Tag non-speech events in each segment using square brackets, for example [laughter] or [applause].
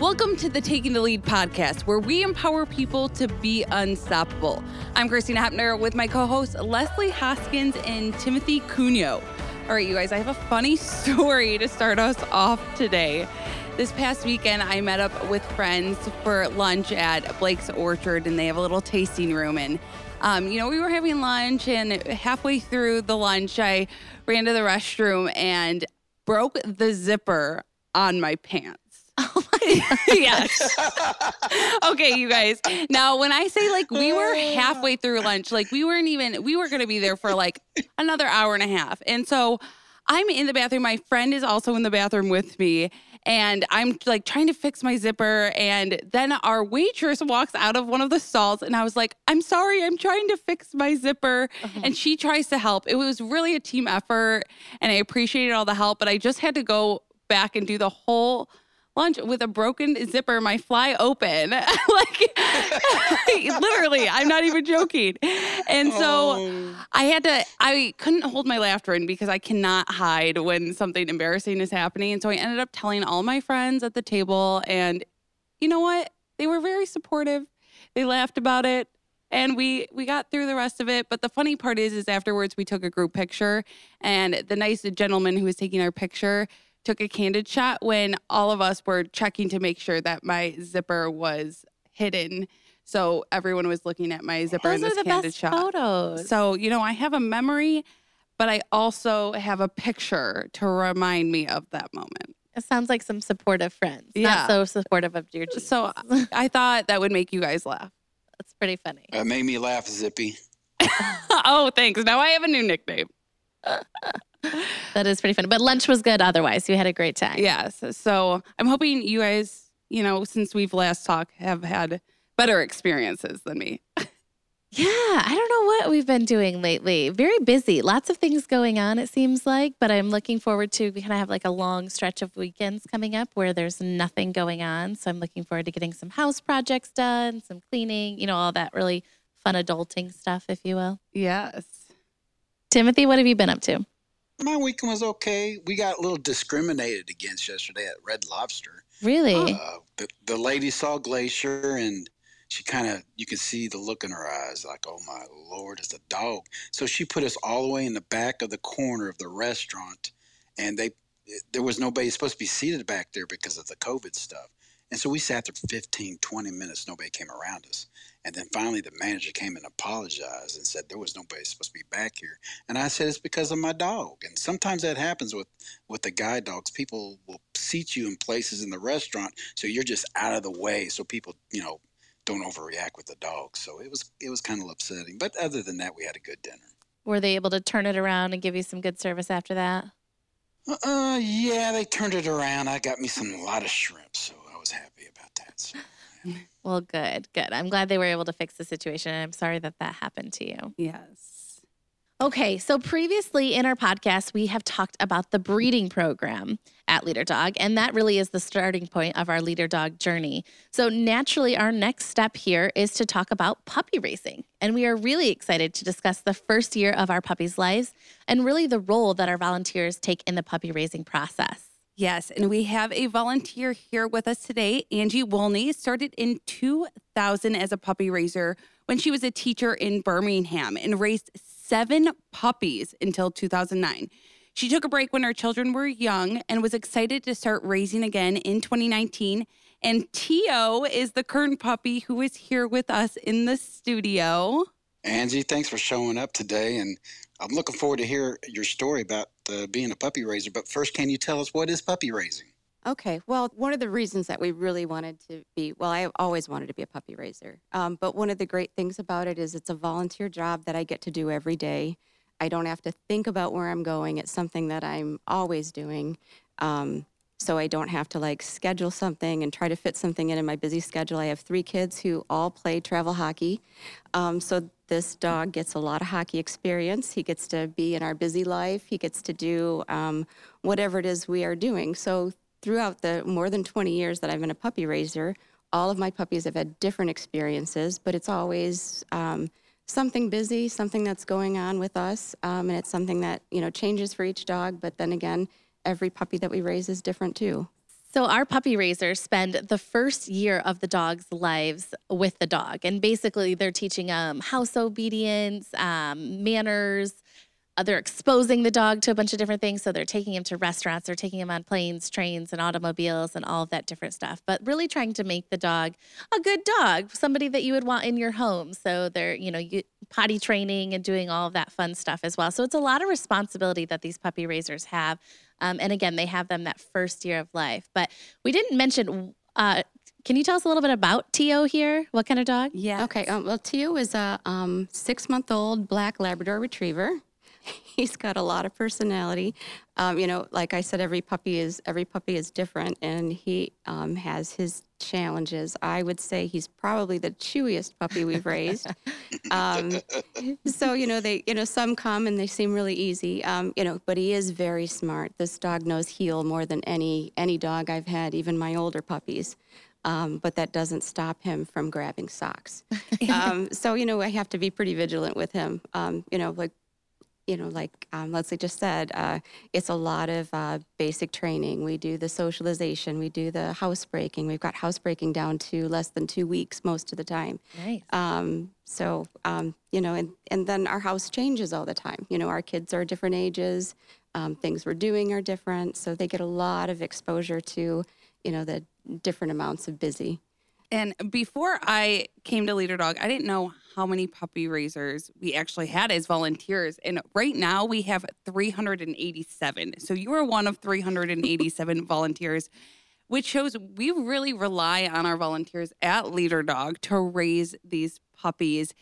Welcome to the Taking the Lead podcast, where we empower people to be unstoppable. I'm Christina Hepner with my co hosts Leslie Hoskins and Timothy Cuneo. All right, you guys, I have a funny [laughs] story to start us off today. This past weekend, I met up with friends for lunch at Blake's Orchard, and they have a little tasting room. And, um, you know, we were having lunch, and halfway through the lunch, I ran to the restroom and broke the zipper on my pants. Oh my [laughs] yes. okay, you guys. Now, when I say like we were halfway through lunch, like we weren't even, we were going to be there for like another hour and a half. And so I'm in the bathroom. My friend is also in the bathroom with me. And I'm like trying to fix my zipper. And then our waitress walks out of one of the stalls. And I was like, I'm sorry, I'm trying to fix my zipper. Uh-huh. And she tries to help. It was really a team effort. And I appreciated all the help. But I just had to go back and do the whole lunch with a broken zipper, my fly open. [laughs] like [laughs] literally, I'm not even joking. And so Oh. I had to I couldn't hold my laughter in because I cannot hide when something embarrassing is happening. And so I ended up telling all my friends at the table and you know what? They were very supportive. They laughed about it and we we got through the rest of it but the funny part is is afterwards we took a group picture and the nice gentleman who was taking our picture took a candid shot when all of us were checking to make sure that my zipper was hidden so everyone was looking at my zipper in Those this are the candid best shot photos. so you know i have a memory but i also have a picture to remind me of that moment it sounds like some supportive friends. Yeah. Not so supportive of your Jesus. so i thought that would make you guys laugh That's pretty funny. That made me laugh, Zippy. [laughs] oh thanks now i have a new nickname [laughs] That is pretty funny. But lunch was good otherwise. You had a great time. Yes. So I'm hoping you guys, you know, since we've last talked, have had better experiences than me. [laughs] Yeah, I don't know what we've been doing lately. Very busy. Lots of things going on, it seems like. But I'm looking forward to, we kind of have like a long stretch of weekends coming up where there's nothing going on. So I'm looking forward to getting some house projects done, some cleaning, you know, all that really fun adulting stuff, if you will. Yes. Timothy, what have you been up to? My weekend was okay. We got a little discriminated against yesterday at Red Lobster. Really? Uh, the, the lady saw Glacier and she kind of, you could see the look in her eyes like, oh my Lord, it's a dog. So she put us all the way in the back of the corner of the restaurant and they, there was nobody supposed to be seated back there because of the COVID stuff. And so we sat there for 15, 20 minutes. Nobody came around us. And then finally the manager came and apologized and said there was nobody supposed to be back here. And I said it's because of my dog. And sometimes that happens with with the guide dogs. People will seat you in places in the restaurant so you're just out of the way so people, you know, don't overreact with the dog. So it was it was kind of upsetting. But other than that, we had a good dinner. Were they able to turn it around and give you some good service after that? Uh, yeah, they turned it around. I got me some a lot of shrimp, so I was happy So. [laughs] Well, good, good. I'm glad they were able to fix the situation. I'm sorry that that happened to you. Yes. Okay, so previously in our podcast, we have talked about the breeding program at Leader Dog, and that really is the starting point of our Leader Dog journey. So, naturally, our next step here is to talk about puppy raising. And we are really excited to discuss the first year of our puppies' lives and really the role that our volunteers take in the puppy raising process. Yes. And we have a volunteer here with us today. Angie Wolney started in 2000 as a puppy raiser when she was a teacher in Birmingham and raised seven puppies until 2009. She took a break when her children were young and was excited to start raising again in 2019. And Tio is the current puppy who is here with us in the studio. Angie, thanks for showing up today, and I'm looking forward to hear your story about uh, being a puppy raiser. But first, can you tell us what is puppy raising? Okay. Well, one of the reasons that we really wanted to be, well, I always wanted to be a puppy raiser. Um, but one of the great things about it is it's a volunteer job that I get to do every day. I don't have to think about where I'm going. It's something that I'm always doing. Um, so I don't have to like schedule something and try to fit something in in my busy schedule. I have three kids who all play travel hockey. Um, so this dog gets a lot of hockey experience. He gets to be in our busy life. He gets to do um, whatever it is we are doing. So throughout the more than 20 years that I've been a puppy raiser, all of my puppies have had different experiences, but it's always um, something busy, something that's going on with us, um, and it's something that you know changes for each dog. But then again, every puppy that we raise is different too. So, our puppy raisers spend the first year of the dog's lives with the dog. And basically, they're teaching them house obedience, um, manners. Uh, they're exposing the dog to a bunch of different things. So, they're taking him to restaurants, they're taking him on planes, trains, and automobiles, and all of that different stuff. But really trying to make the dog a good dog, somebody that you would want in your home. So, they're, you know, you, potty training and doing all of that fun stuff as well. So, it's a lot of responsibility that these puppy raisers have um, and again, they have them that first year of life. But we didn't mention. Uh, can you tell us a little bit about Tio here? What kind of dog? Yeah. Okay. Um, well, Tio is a um, six-month-old black Labrador Retriever. [laughs] He's got a lot of personality. Um, you know, like I said, every puppy is every puppy is different, and he um, has his challenges. I would say he's probably the chewiest puppy we've raised. [laughs] um, so you know, they you know some come and they seem really easy. Um, you know, but he is very smart. This dog knows heel more than any any dog I've had, even my older puppies. Um, but that doesn't stop him from grabbing socks. [laughs] um, so you know, I have to be pretty vigilant with him. Um, you know, like you know, like um, Leslie just said, uh, it's a lot of uh, basic training. We do the socialization, we do the housebreaking. We've got housebreaking down to less than two weeks most of the time. Nice. Um, so, um, you know, and, and then our house changes all the time. You know, our kids are different ages, um, things we're doing are different. So they get a lot of exposure to, you know, the different amounts of busy. And before I came to Leader Dog, I didn't know how many puppy raisers we actually had as volunteers. And right now we have 387. So you are one of 387 volunteers, which shows we really rely on our volunteers at Leader Dog to raise these puppies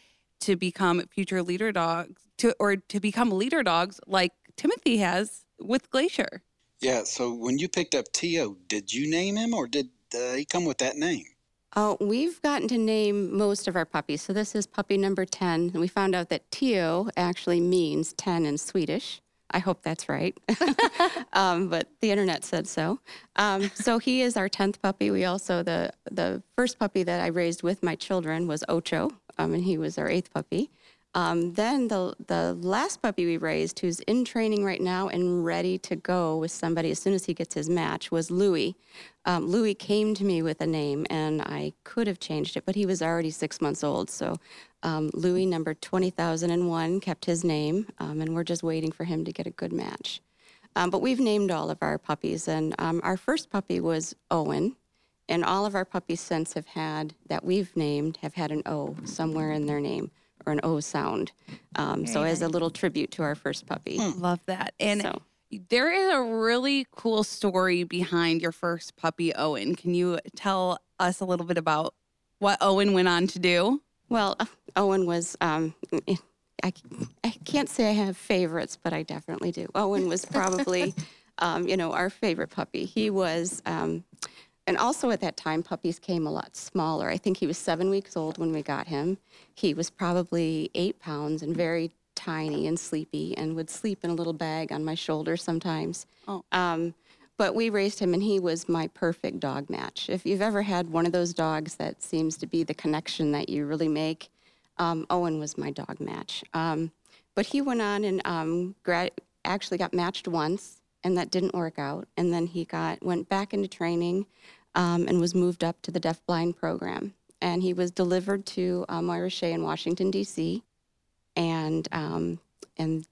to become future leader dogs to or to become leader dogs like Timothy has with Glacier. Yeah, so when you picked up Tio, did you name him or did uh, he come with that name? Oh, we've gotten to name most of our puppies. So this is puppy number 10. And we found out that Tio actually means 10 in Swedish. I hope that's right. [laughs] um, but the internet said so. Um, so he is our 10th puppy. We also, the, the first puppy that I raised with my children was Ocho, um, and he was our eighth puppy. Um, then the the last puppy we raised, who's in training right now and ready to go with somebody as soon as he gets his match, was Louis. Um, Louis came to me with a name, and I could have changed it, but he was already six months old. So um, Louis, number twenty thousand and one, kept his name, um, and we're just waiting for him to get a good match. Um, but we've named all of our puppies, and um, our first puppy was Owen. And all of our puppies since have had that we've named have had an O somewhere in their name or an O sound. Um, so as a little tribute to our first puppy. Love that. And So- there is a really cool story behind your first puppy, Owen. Can you tell us a little bit about what Owen went on to do? Well, uh, Owen was. Um, [laughs] I, I can't say I have favorites, but I definitely do. Owen was [laughs] probably, um, you know, our favorite puppy. He was, um, and also at that time, puppies came a lot smaller. I think he was seven weeks old when we got him. He was probably eight pounds and very tiny and sleepy, and would sleep in a little bag on my shoulder sometimes. Oh. Um, but we raised him, and he was my perfect dog match. If you've ever had one of those dogs that seems to be the connection that you really make, um, Owen was my dog match. Um, but he went on and um, gra- actually got matched once, and that didn't work out. And then he got went back into training um, and was moved up to the deafblind program. And he was delivered to uh, Moira Shea in Washington D.C. and um, and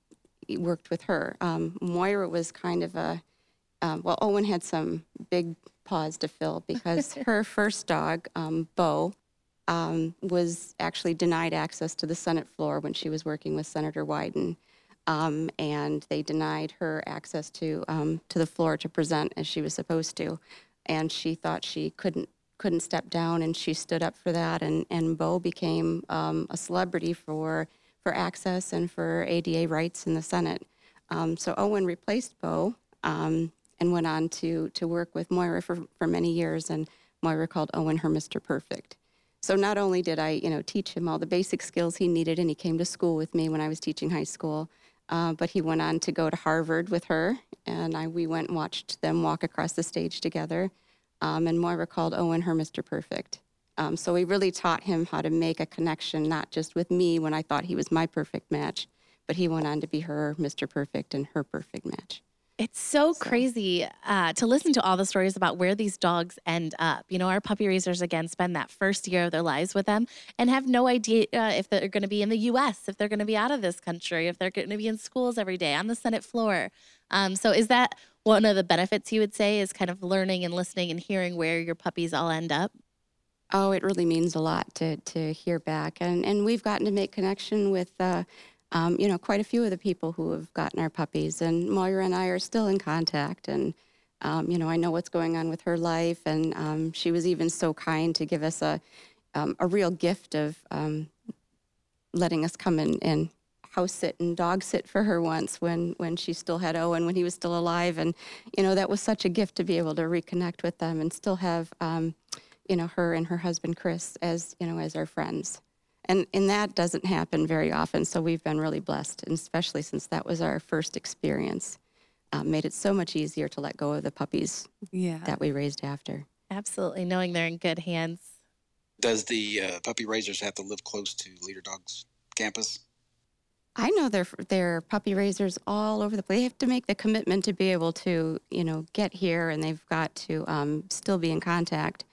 worked with her. Um, Moira was kind of a um, well, Owen had some big paws to fill because [laughs] her first dog, um, Bo, um, was actually denied access to the Senate floor when she was working with Senator Wyden. Um, and they denied her access to um, to the floor to present as she was supposed to, and she thought she couldn't couldn't step down, and she stood up for that, and and Bo became um, a celebrity for for access and for ADA rights in the Senate. Um, so Owen replaced Bo um, and went on to to work with Moira for for many years, and Moira called Owen her Mr. Perfect. So not only did I, you know, teach him all the basic skills he needed, and he came to school with me when I was teaching high school, uh, but he went on to go to Harvard with her, and I, we went and watched them walk across the stage together. Um, and Moira called Owen her Mr. Perfect. Um, so we really taught him how to make a connection, not just with me when I thought he was my perfect match, but he went on to be her Mr. Perfect and her perfect match. It's so, So- crazy uh, to listen to all the stories about where these dogs end up. You know, our puppy raisers again spend that first year of their lives with them and have no idea uh, if they're going to be in the U.S., if they're going to be out of this country, if they're going to be in schools every day on the Senate floor. Um, so, is that one of the benefits you would say is kind of learning and listening and hearing where your puppies all end up? Oh, it really means a lot to to hear back, and and we've gotten to make connection with, uh, um, you know, quite a few of the people who have gotten our puppies, and Moira and I are still in contact, and um, you know, I know what's going on with her life, and um, she was even so kind to give us a um, a real gift of um, letting us come in and house sit and dog sit for her once when when she still had Owen when he was still alive, and you know that was such a gift to be able to reconnect with them and still have um, you know her and her husband Chris as you know as our friends. And, and that doesn't happen very often, so we've been really blessed, and especially since that was our first experience. Um, made it so much easier to let go of the puppies Yeah. that we raised after. Absolutely, knowing they're in good hands. Does the uh, puppy raisers have to live close to Leader Dog's campus? I know they're they're puppy raisers all over the place. They have to make the commitment to be able to, you know, get here, and they've got to um, still be in contact.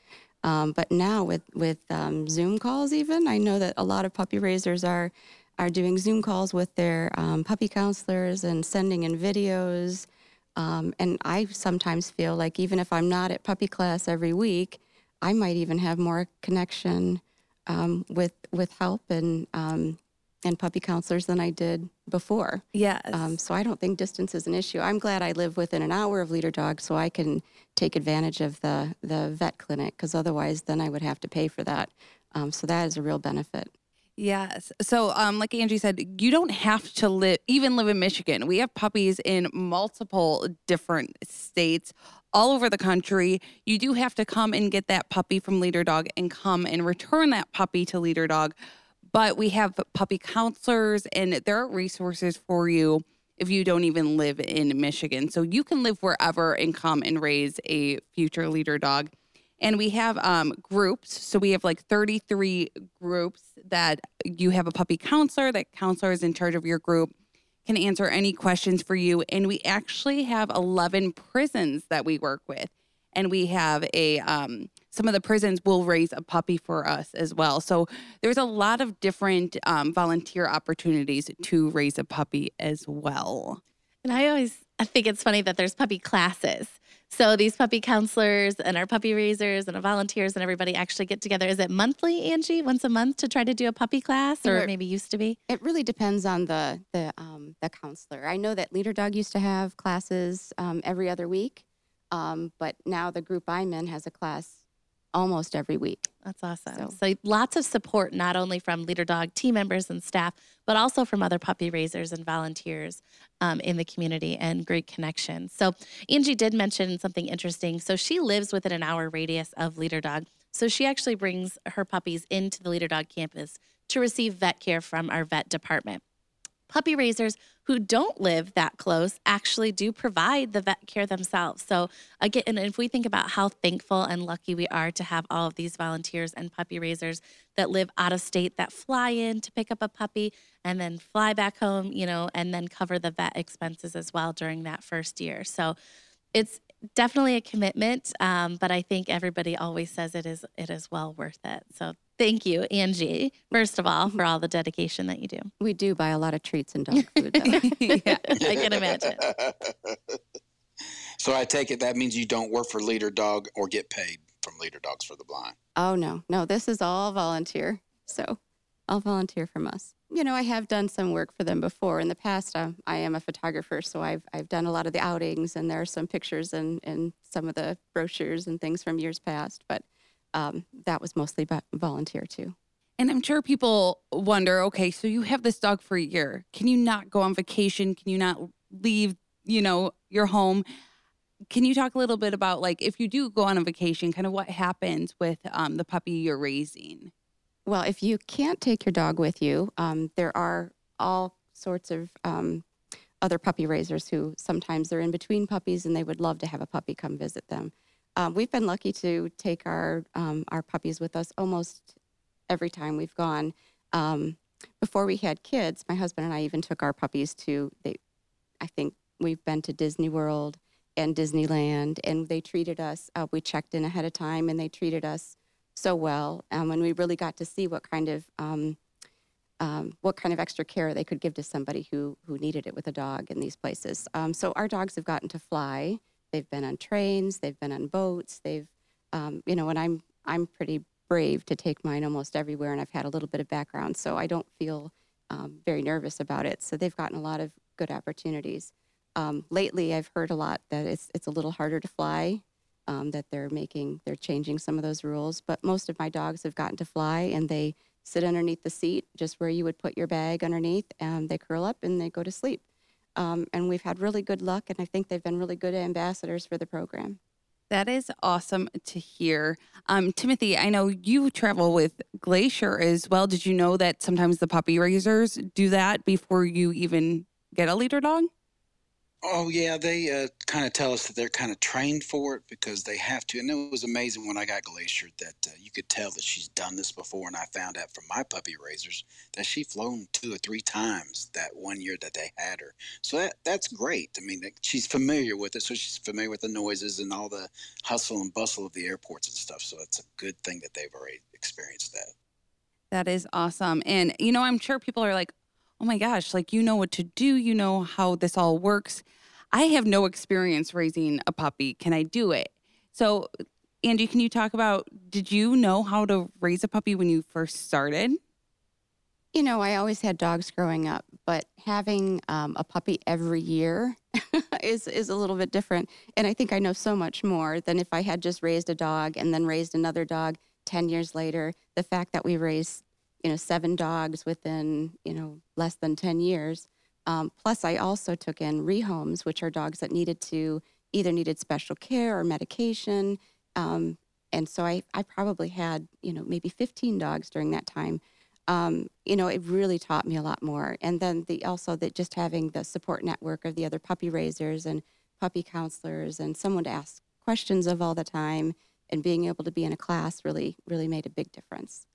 Um, but now with with um, Zoom calls, even I know that a lot of puppy raisers are are doing Zoom calls with their um, puppy counselors and sending in videos. Um, and I sometimes feel like even if I'm not at puppy class every week, I might even have more connection um, with with help and um, and puppy counselors than I did before. Yes. Um, so I don't think distance is an issue. I'm glad I live within an hour of Leader Dog, so I can take advantage of the the vet clinic. Because otherwise, then I would have to pay for that. Um, so that is a real benefit. Yes. So, um, like Angie said, you don't have to live, even live in Michigan. We have puppies in multiple different states all over the country. You do have to come and get that puppy from Leader Dog and come and return that puppy to Leader Dog. But we have puppy counselors, and there are resources for you if you don't even live in Michigan. So you can live wherever and come and raise a future Leader Dog and we have um, groups. So we have like 33 groups that you have a puppy counselor. That counselor is in charge of your group, can answer any questions for you. And we actually have 11 prisons that we work with, and we have a um, some of the prisons will raise a puppy for us as well. So there's a lot of different um, volunteer opportunities to raise a puppy as well. And I always I think it's funny that there's puppy classes. So these puppy counselors and our puppy raisers and our volunteers and everybody actually get together. Is it monthly, Angie? Once a month to try to do a puppy class, or Right. maybe used to be? It really depends on the the um, the counselor. I know that Leader Dog used to have classes um, every other week, um, but now the group I'm in has a class almost every week. That's awesome. So- So, lots of support, not only from Leader Dog team members and staff, but also from other puppy raisers and volunteers um, in the community and great connection. So, Angie did mention something interesting. So, she lives within an hour radius of Leader Dog. So, she actually brings her puppies into the Leader Dog campus to receive vet care from our vet department. Puppy raisers who don't live that close actually do provide the vet care themselves. So, again, if we think about how thankful and lucky we are to have all of these volunteers and puppy raisers that live out of state that fly in to pick up a puppy and then fly back home, you know, and then cover the vet expenses as well during that first year. So, it's definitely a commitment, um, but I think everybody always says it is it is well worth it. So, thank you, Angie, first of all, for all the dedication that you do. We do buy a lot of treats and dog food. Though. [laughs] yeah, I can imagine. so I take it that means you don't work for Leader Dog or get paid from Leader Dogs for the Blind. Oh no, no, this is all volunteer. So, all volunteer from us. You know, I have done some work for them before in the past. Um, I am a photographer, so I've I've done a lot of the outings, and there are some pictures and and some of the brochures and things from years past. But um, that was mostly vo- volunteer too. And I'm sure people wonder okay, so you have this dog for a year. Can you not go on vacation? Can you not leave, you know, your home? Can you talk a little bit about like if you do go on a vacation, kind of what happens with um, the puppy you're raising? Well, if you can't take your dog with you, um, there are all sorts of um, other puppy raisers who sometimes they're in between puppies and they would love to have a puppy come visit them. Um, we've been lucky to take our um, our puppies with us almost every time we've gone. Um, before we had kids, my husband and I even took our puppies to they, I think we've been to Disney World and Disneyland, and they treated us. Uh, we checked in ahead of time, and they treated us so well. Um, and we really got to see what kind of um, um, what kind of extra care they could give to somebody who who needed it with a dog in these places. Um, so our dogs have gotten to fly. They've been on trains. They've been on boats. They've, um, you know, and I'm I'm pretty brave to take mine almost everywhere, and I've had a little bit of background, so I don't feel very nervous about it. So they've gotten a lot of good opportunities. Lately, I've heard a lot that it's it's a little harder to fly. Um, that they're making, they're changing some of those rules. But most of my dogs have gotten to fly, and they sit underneath the seat, just where you would put your bag underneath, and they curl up and they go to sleep. Um, and we've had really good luck, and I think they've been really good ambassadors for the program. That is awesome to hear. Um, Timothy, I know you travel with Glacier as well. Did you know that sometimes the puppy raisers do that before you even get a leader dog? Oh yeah, they uh, kind of tell us that they're kind of trained for it because they have to. And it was amazing when I got Glacier that uh, you could tell that she's done this before. And I found out from my puppy raisers that she flown two or three times that one year that they had her. So that that's great. I mean, she's familiar with it, so she's familiar with the noises and all the hustle and bustle of the airports and stuff. So it's a good thing that they've already experienced that. That is awesome. And you know, I'm sure people are like, oh my gosh, like you know what to do, you know how this all works. I have no experience raising a puppy. Can I do it? So, Angie, can you talk about did you know how to raise a puppy when you first started? You know, I always had dogs growing up, but having um, a puppy every year [laughs] is is a little bit different. And I think I know so much more than if I had just raised a dog and then raised another dog ten years later. The fact that we raised you know, seven dogs within, you know, less than 10 years. Um, plus, I also took in rehomes, which are dogs that needed to either needed special care or medication. Um, and so I, I probably had, you know, maybe 15 dogs during that time. Um, you know, it really taught me a lot more. And then the also that just having the support network of the other puppy raisers and puppy counselors and someone to ask questions of all the time and being able to be in a class really, really made a big difference.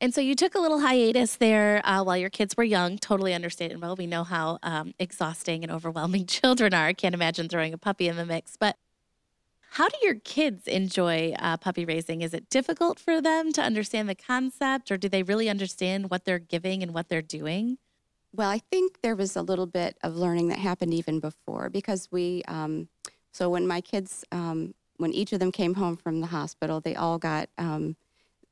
And so you took a little hiatus there uh, while your kids were young. Totally understandable. Well, we know how um, exhausting and overwhelming [laughs] children are. Can't imagine throwing a puppy in the mix. But how do your kids enjoy uh, puppy raising? Is it difficult for them to understand the concept, or do they really understand what they're giving and what they're doing? Well, I think there was a little bit of learning that happened even before because we, um, so when my kids, um, when each of them came home from the hospital, they all got um,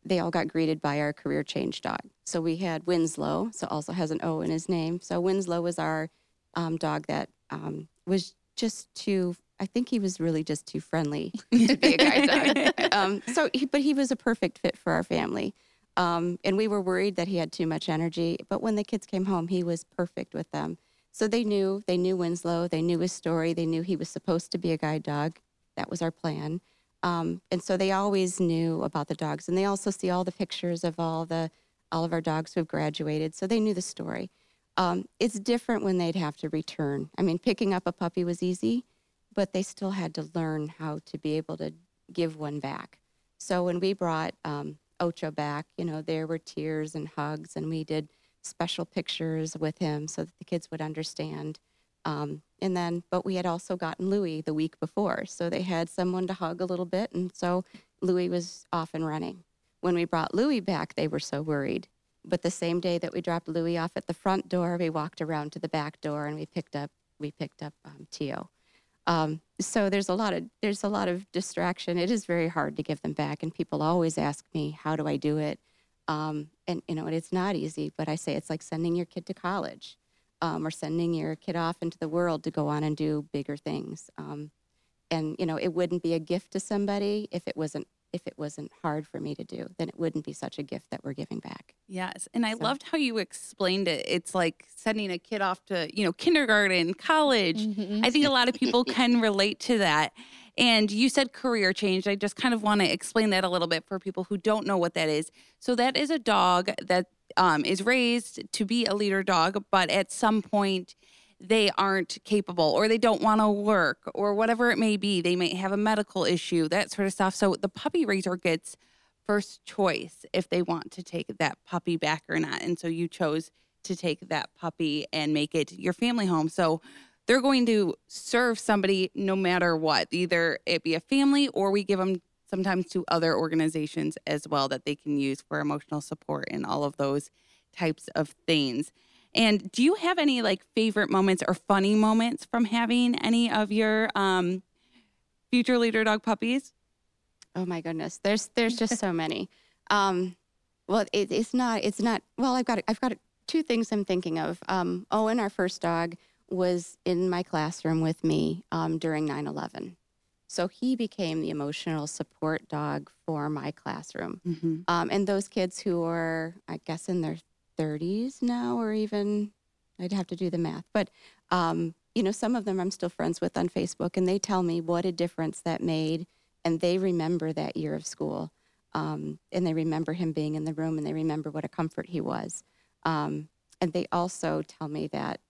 they all got greeted by our career change dog. So we had Winslow, so also has an O in his name. So Winslow was our um, dog that um, was just too. I think he was really just too friendly [laughs] to be a guide dog. [laughs] Um, so, he, but he was a perfect fit for our family. Um, and we were worried that he had too much energy. But when the kids came home, he was perfect with them. So they knew they knew Winslow. They knew his story. They knew he was supposed to be a guide dog. That was our plan. Um, and so they always knew about the dogs, and they also see all the pictures of all the all of our dogs who have graduated, so they knew the story. Um, it's different when they'd have to return. I mean, picking up a puppy was easy, but they still had to learn how to be able to give one back. So when we brought um, Ocho back, you know, there were tears and hugs, and we did special pictures with him so that the kids would understand um, and then, but we had also gotten Louis the week before. So they had someone to hug a little bit. And so Louis was off and running. When we brought Louis back, they were so worried. But the same day that we dropped Louis off at the front door, we walked around to the back door and we picked up we picked up um, Tio. Um, so there's a lot of there's a lot of distraction. It is very hard to give them back, and people always ask me, "How do I do it?" Um, and you know, it's not easy. But I say it's like sending your kid to college um, or sending your kid off into the world to go on and do bigger things. Um, and you know, it wouldn't be a gift to somebody if it wasn't if it wasn't hard for me to do. Then it wouldn't be such a gift that we're giving back. Yes, and I so. loved how you explained it. It's like sending a kid off to you know kindergarten, college. Mm-hmm. I think a lot of people [laughs] can relate to that. And you said career change. I just kind of want to explain that a little bit for people who don't know what that is. So that is a dog that um, is raised to be a leader dog, but at some point they aren't capable or they don't want to work or whatever it may be. They may have a medical issue, that sort of stuff. So the puppy raiser gets first choice if they want to take that puppy back or not. And so you chose to take that puppy and make it your family home. So they're going to serve somebody no matter what, either it be a family or we give them sometimes to other organizations as well that they can use for emotional support and all of those types of things. And do you have any like favorite moments or funny moments from having any of your um, future leader dog puppies? Oh my goodness, there's there's just so many. [laughs] Um, well, it, it's not it's not. Well, I've got I've got two things I'm thinking of. Um, Owen, our first dog, was in my classroom with me um, during 9/11, so he became the emotional support dog for my classroom. Mm-hmm. Um, and those kids who are, I guess, in their 30s now, or even, I'd have to do the math, but, um, you know, some of them I'm still friends with on Facebook, and they tell me what a difference that made. And they remember that year of school. Um, and they remember him being in the room, and they remember what a comfort he was. Um, and they also tell me that,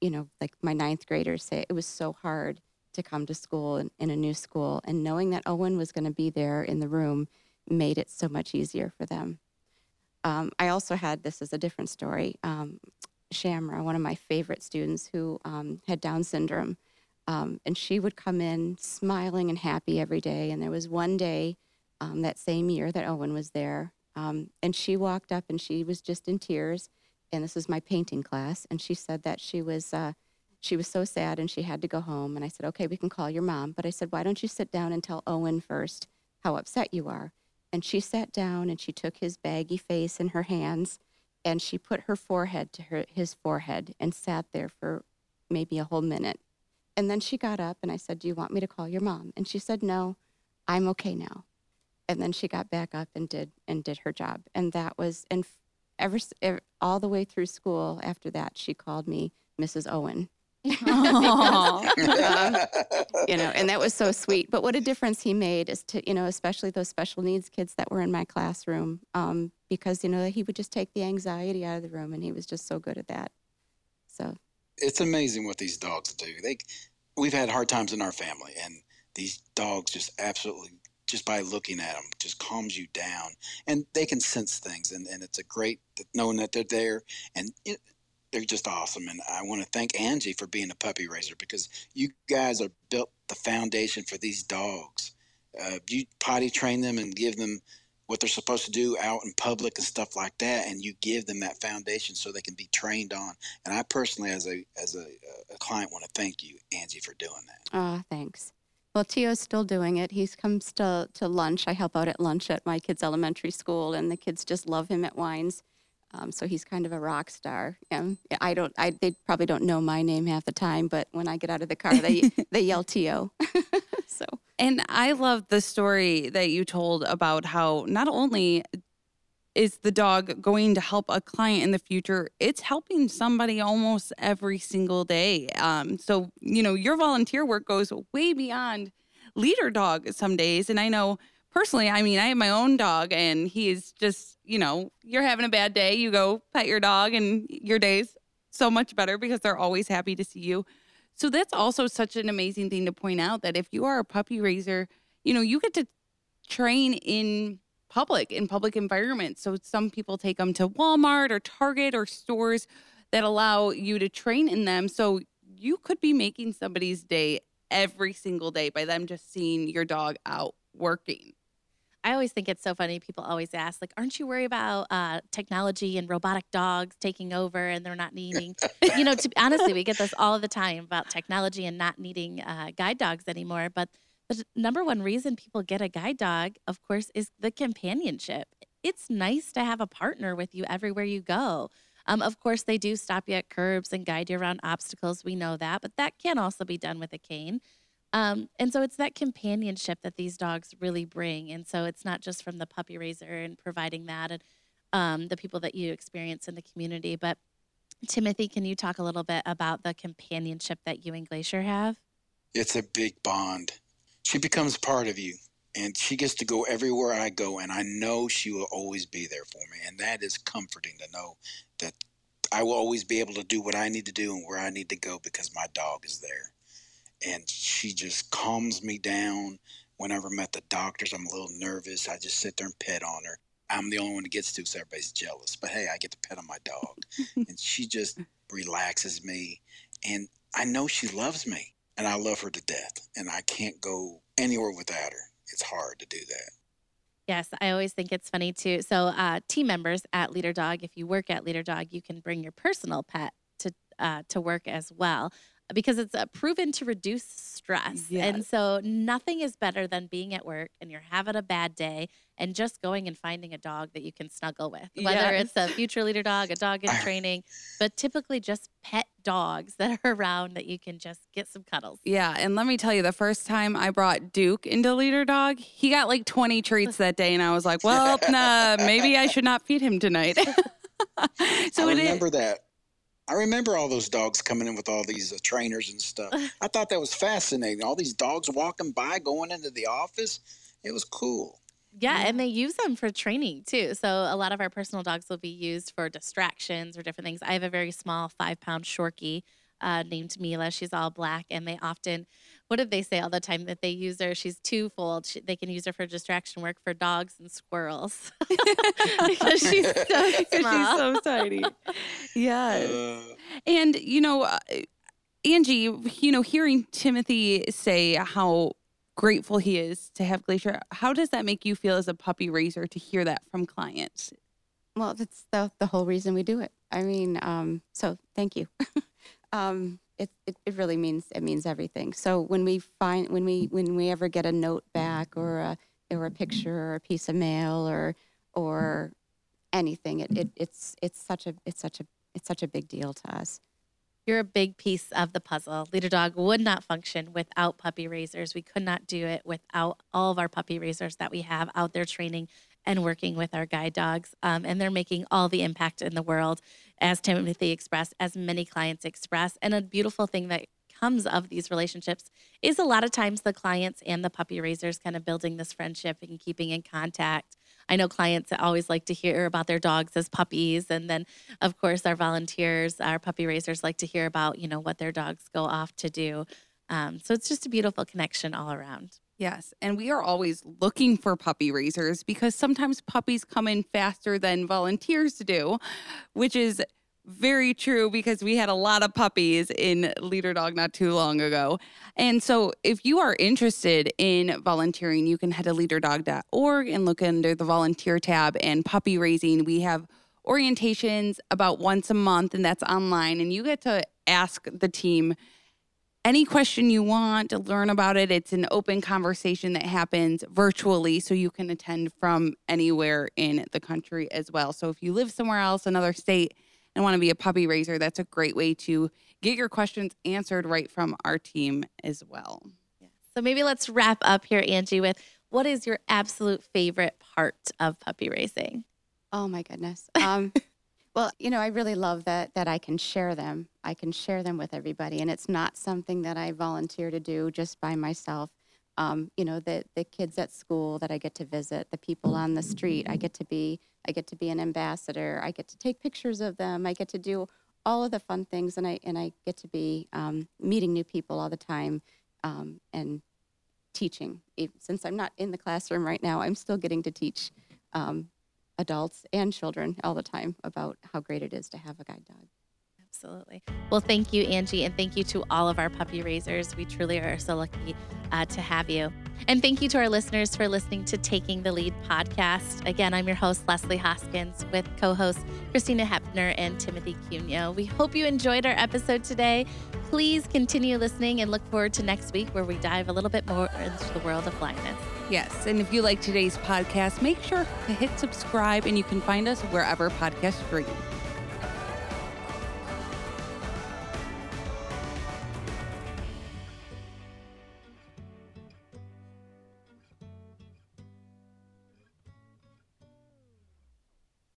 you know, like my ninth graders say, it was so hard to come to school in, in a new school. And knowing that Owen was going to be there in the room made it so much easier for them. Um, I also had this is a different story. Um, Shamra, one of my favorite students who um, had Down syndrome, um, and she would come in smiling and happy every day. And there was one day um, that same year that Owen was there, um, and she walked up and she was just in tears. And this is my painting class, and she said that she was uh, she was so sad and she had to go home. And I said, okay, we can call your mom, but I said, why don't you sit down and tell Owen first how upset you are? And she sat down and she took his baggy face in her hands and she put her forehead to her, his forehead and sat there for maybe a whole minute. And then she got up and I said, Do you want me to call your mom? And she said, No, I'm okay now. And then she got back up and did and did her job. And that was and ever, all the way through school after that, she called me Mrs. Owen. Um, [laughs] you know, and that was so sweet. But what a difference he made is to, you know, especially those special needs kids that were in my classroom, um, because you know he would just take the anxiety out of the room, and he was just so good at that. So it's amazing what these dogs do. They, we've had hard times in our family, and these dogs just absolutely, just by looking at them, just calms you down, and they can sense things, and, and it's a great knowing that they're there, and it, they're just awesome. And I want to thank Angie for being a puppy raiser because you guys are built the foundation for these dogs. Uh, you potty train them and give them what they're supposed to do out in public and stuff like that, and you give them that foundation so they can be trained on. And I personally, as a as a, a client, want to thank you, Angie, for doing that. Ah, uh, thanks. Well, Tio's still doing it. He comes to, to lunch. I help out at lunch at my kids' elementary school, and the kids just love him at Wines. Um, so he's kind of a rock star. And I don't, I, they probably don't know my name half the time, but when I get out of the car, they, [laughs] they yell Tio. [laughs] so. And I love the story that you told about how not only is the dog going to help a client in the future, it's helping somebody almost every single day. Um, so, you know, your volunteer work goes way beyond leader dog some days. And I know personally, I mean, I have my own dog and he's just, you know, you're having a bad day, you go pet your dog and your day's so much better because they're always happy to see you. So that's also such an amazing thing to point out that if you are a puppy raiser, you know, you get to train in public, in public environments. So some people take them to Walmart or Target or stores that allow you to train in them. So you could be making somebody's day every single day by them just seeing your dog out working. I always think it's so funny. People always ask, like, aren't you worried about uh, technology and robotic dogs taking over and they're not needing, [laughs] you know, to, honestly, we get this all the time about technology and not needing uh, guide dogs anymore. But the number one reason people get a guide dog, of course, is the companionship. It's nice to have a partner with you everywhere you go. Um, of course, they do stop you at curbs and guide you around obstacles. We know that, but that can also be done with a cane. Um, and so it's that companionship that these dogs really bring. And so it's not just from the puppy raiser and providing that and um, the people that you experience in the community. But Timothy, can you talk a little bit about the companionship that you and Glacier have? It's a big bond. She becomes part of you and she gets to go everywhere I go. And I know she will always be there for me. And that is comforting to know that I will always be able to do what I need to do and where I need to go because my dog is there and she just calms me down. Whenever I'm at the doctor's, I'm a little nervous. I just sit there and pet on her. I'm the only one that gets to, so everybody's jealous. But hey, I get to pet on my dog, [laughs] and she just relaxes me. And I know she loves me and I love her to death and I can't go anywhere without her. It's hard to do that. Yes, I always think it's funny too. So, uh, team members at Leader Dog, if you work at Leader Dog, you can bring your personal pet to uh, to work as well because it's uh, proven to reduce stress. Yes. And so, nothing is better than being at work and you're having a bad day and just going and finding a dog that you can snuggle with, whether Yes. it's a future leader dog, a dog in [laughs] training, but typically just pet dogs that are around that you can just get some cuddles. Yeah, and let me tell you, the first time I brought Duke into Leader Dog, he got like 20 treats that day, and I was like, well, nah, maybe I should not feed him tonight. [laughs] so I it is. remember that. I remember all those dogs coming in with all these uh, trainers and stuff. [laughs] I thought that was fascinating. All these dogs walking by, going into the office. It was cool. Yeah, and they use them for training too. So a lot of our personal dogs will be used for distractions or different things. I have a very small five pound Shorkie uh, named Mila. She's all black, and they often, what did they say all the time that they use her? She's twofold. She, they can use her for distraction work for dogs and squirrels [laughs] because she's [laughs] so 'Cause small. She's so tiny. Yes. Uh, And, you know, uh, Angie, you know, hearing Timothy say how grateful he is to have Glacier, how does that make you feel as a puppy raiser to hear that from clients? Well, that's the, the whole reason we do it. I mean, um, so thank you. [laughs] um, it, it, it really means it means everything. So when we find when we when we ever get a note back or a or a picture or a piece of mail or or anything, it, it it's it's such a it's such a it's such a big deal to us. You're a big piece of the puzzle. Leader Dog would not function without puppy raisers. We could not do it without all of our puppy raisers that we have out there training and working with our guide dogs. Um, and they're making all the impact in the world, as Timothy expressed, as many clients express. And a beautiful thing that comes of these relationships is a lot of times the clients and the puppy raisers kind of building this friendship and keeping in contact. I know clients always like to hear about their dogs as puppies. And then, of course, our volunteers, our puppy raisers like to hear about, you know, what their dogs go off to do. Um, so it's just a beautiful connection all around. Yes. And we are always looking for puppy raisers because sometimes puppies come in faster than volunteers do, which is very true because we had a lot of puppies in Leader Dog not too long ago. And so if you are interested in volunteering, you can head to leaderdog.org and look under the volunteer tab and puppy raising. We have orientations about once a month and that's online and you get to ask the team any question you want to learn about it. It's an open conversation that happens virtually, so you can attend from anywhere in the country as well. So if you live somewhere else, another state, and want to be a puppy raiser, that's a great way to get your questions answered right from our team as well. So maybe let's wrap up here, Angie, with what is your absolute favorite part of puppy raising? Oh my goodness. [laughs] Um, well, you know, I really love that that I can share them. I can share them with everybody, and it's not something that I volunteer to do just by myself. Um, you know, the the kids at school that I get to visit, the people on the street, I get to be I get to be an ambassador. I get to take pictures of them. I get to do all of the fun things, and I and I get to be um, meeting new people all the time, um, and teaching. Since I'm not in the classroom right now, I'm still getting to teach um, adults and children all the time about how great it is to have a guide dog. Absolutely. Well, thank you, Angie, and thank you to all of our puppy raisers. We truly are so lucky uh, to have you. And thank you to our listeners for listening to Taking the Lead podcast. Again, I'm your host, Leslie Hoskins, with co hosts Christina Hepner and Timothy Cunio. We hope you enjoyed our episode today. Please continue listening and look forward to next week where we dive a little bit more into the world of blindness. Yes, and if you like today's podcast, make sure to hit subscribe, and you can find us wherever podcasts stream.